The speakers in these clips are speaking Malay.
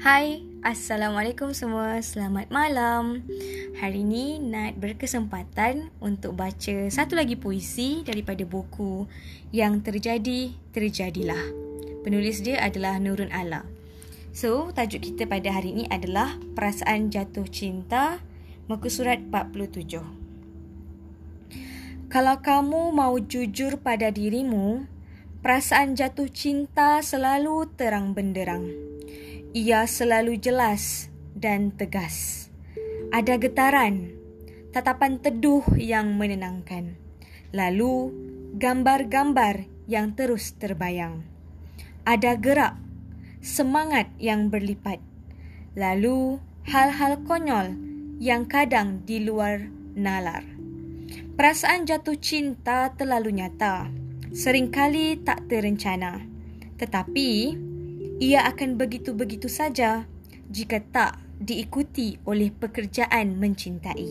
Hai, Assalamualaikum semua. Selamat malam. Hari ini Nat berkesempatan untuk baca satu lagi puisi daripada buku Yang Terjadi, Terjadilah. Penulis dia adalah Nurun Ala. So, tajuk kita pada hari ini adalah Perasaan Jatuh Cinta, muka surat 47. Kalau kamu mau jujur pada dirimu, perasaan jatuh cinta selalu terang benderang. Ia selalu jelas dan tegas. Ada getaran, tatapan teduh yang menenangkan. Lalu, gambar-gambar yang terus terbayang. Ada gerak, semangat yang berlipat. Lalu, hal-hal konyol yang kadang di luar nalar. Perasaan jatuh cinta terlalu nyata, seringkali tak terencana. Tetapi, ia akan begitu-begitu saja jika tak diikuti oleh pekerjaan mencintai.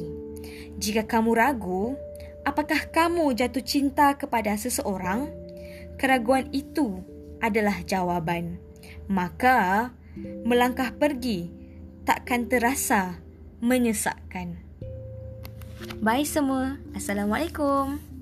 Jika kamu ragu, apakah kamu jatuh cinta kepada seseorang? Keraguan itu adalah jawaban. Maka, melangkah pergi takkan terasa menyesakkan. Bye semua. Assalamualaikum.